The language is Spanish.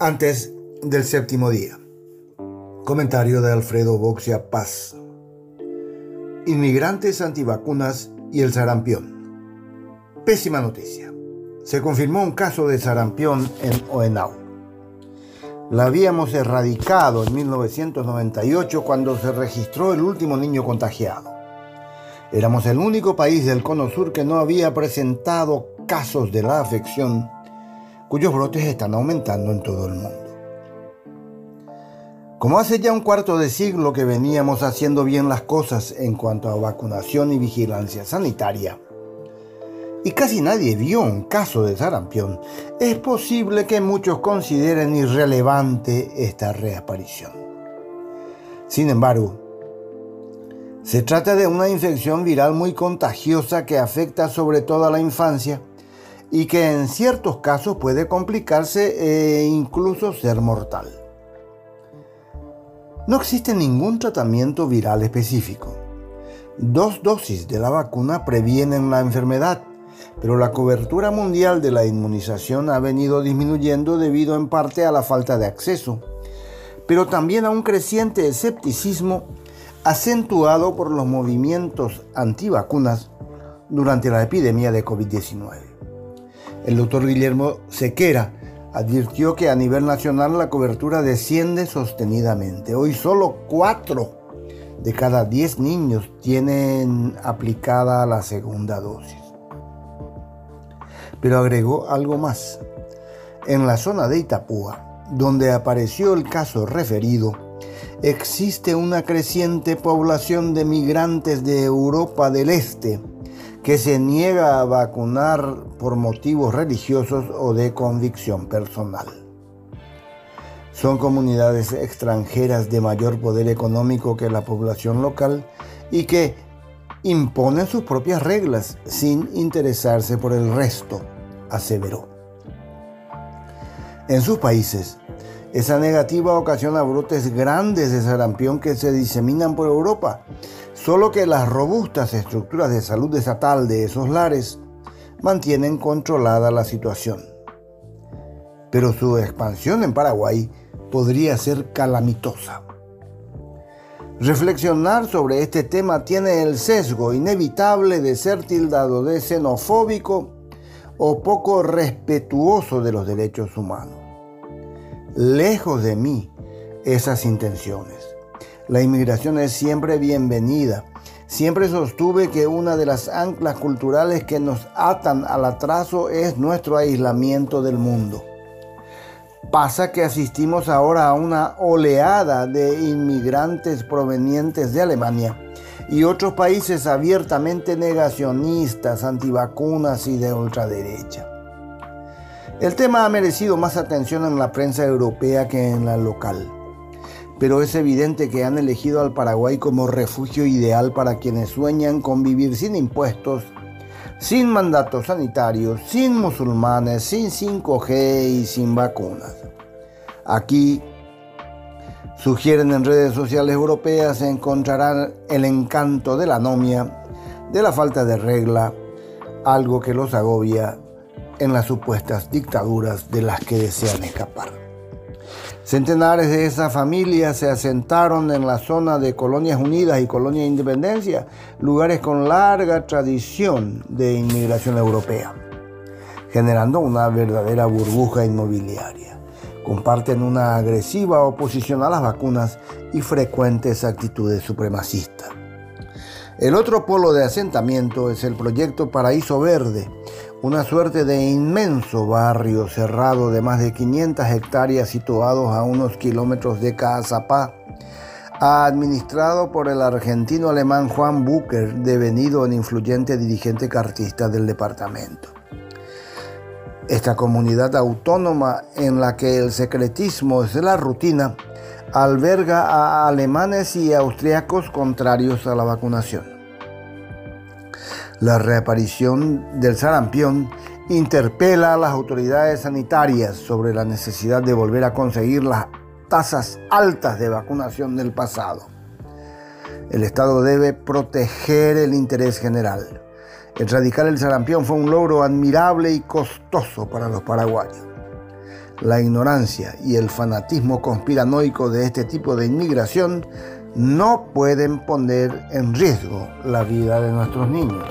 Antes del séptimo día. Comentario de Alfredo Boxia Paz. Inmigrantes antivacunas y el sarampión. Pésima noticia. Se confirmó un caso de sarampión en Oenau. La habíamos erradicado en 1998 cuando se registró el último niño contagiado. Éramos el único país del cono sur que no había presentado casos de la afección cuyos brotes están aumentando en todo el mundo. Como hace ya un cuarto de siglo que veníamos haciendo bien las cosas en cuanto a vacunación y vigilancia sanitaria, y casi nadie vio un caso de sarampión, es posible que muchos consideren irrelevante esta reaparición. Sin embargo, se trata de una infección viral muy contagiosa que afecta sobre todo a la infancia y que en ciertos casos puede complicarse e incluso ser mortal. No existe ningún tratamiento viral específico. Dos dosis de la vacuna previenen la enfermedad, pero la cobertura mundial de la inmunización ha venido disminuyendo debido en parte a la falta de acceso, pero también a un creciente escepticismo acentuado por los movimientos antivacunas durante la epidemia de COVID-19. El doctor Guillermo Sequera advirtió que a nivel nacional la cobertura desciende sostenidamente. Hoy solo 4 de cada 10 niños tienen aplicada la segunda dosis. Pero agregó algo más. En la zona de Itapúa, donde apareció el caso referido, existe una creciente población de migrantes de Europa del Este que se niega a vacunar por motivos religiosos o de convicción personal. Son comunidades extranjeras de mayor poder económico que la población local y que imponen sus propias reglas sin interesarse por el resto, aseveró. En sus países, esa negativa ocasiona brotes grandes de sarampión que se diseminan por Europa Solo que las robustas estructuras de salud estatal de esos lares mantienen controlada la situación. Pero su expansión en Paraguay podría ser calamitosa. Reflexionar sobre este tema tiene el sesgo inevitable de ser tildado de xenofóbico o poco respetuoso de los derechos humanos. Lejos de mí esas intenciones. La inmigración es siempre bienvenida. Siempre sostuve que una de las anclas culturales que nos atan al atraso es nuestro aislamiento del mundo. Pasa que asistimos ahora a una oleada de inmigrantes provenientes de Alemania y otros países abiertamente negacionistas, antivacunas y de ultraderecha. El tema ha merecido más atención en la prensa europea que en la local pero es evidente que han elegido al Paraguay como refugio ideal para quienes sueñan con vivir sin impuestos, sin mandatos sanitarios, sin musulmanes, sin 5G y sin vacunas. Aquí, sugieren en redes sociales europeas, encontrarán el encanto de la anomia, de la falta de regla, algo que los agobia en las supuestas dictaduras de las que desean escapar. Centenares de esas familias se asentaron en la zona de Colonias Unidas y Colonia Independencia, lugares con larga tradición de inmigración europea, generando una verdadera burbuja inmobiliaria. Comparten una agresiva oposición a las vacunas y frecuentes actitudes supremacistas. El otro polo de asentamiento es el proyecto Paraíso Verde, una suerte de inmenso barrio cerrado de más de 500 hectáreas situados a unos kilómetros de Caazapá, administrado por el argentino alemán Juan Bucher, devenido el influyente dirigente cartista del departamento. Esta comunidad autónoma en la que el secretismo es la rutina, alberga a alemanes y austriacos contrarios a la vacunación. La reaparición del sarampión interpela a las autoridades sanitarias sobre la necesidad de volver a conseguir las tasas altas de vacunación del pasado. El Estado debe proteger el interés general. Erradicar el sarampión fue un logro admirable y costoso para los paraguayos. La ignorancia y el fanatismo conspiranoico de este tipo de inmigración no pueden poner en riesgo la vida de nuestros niños.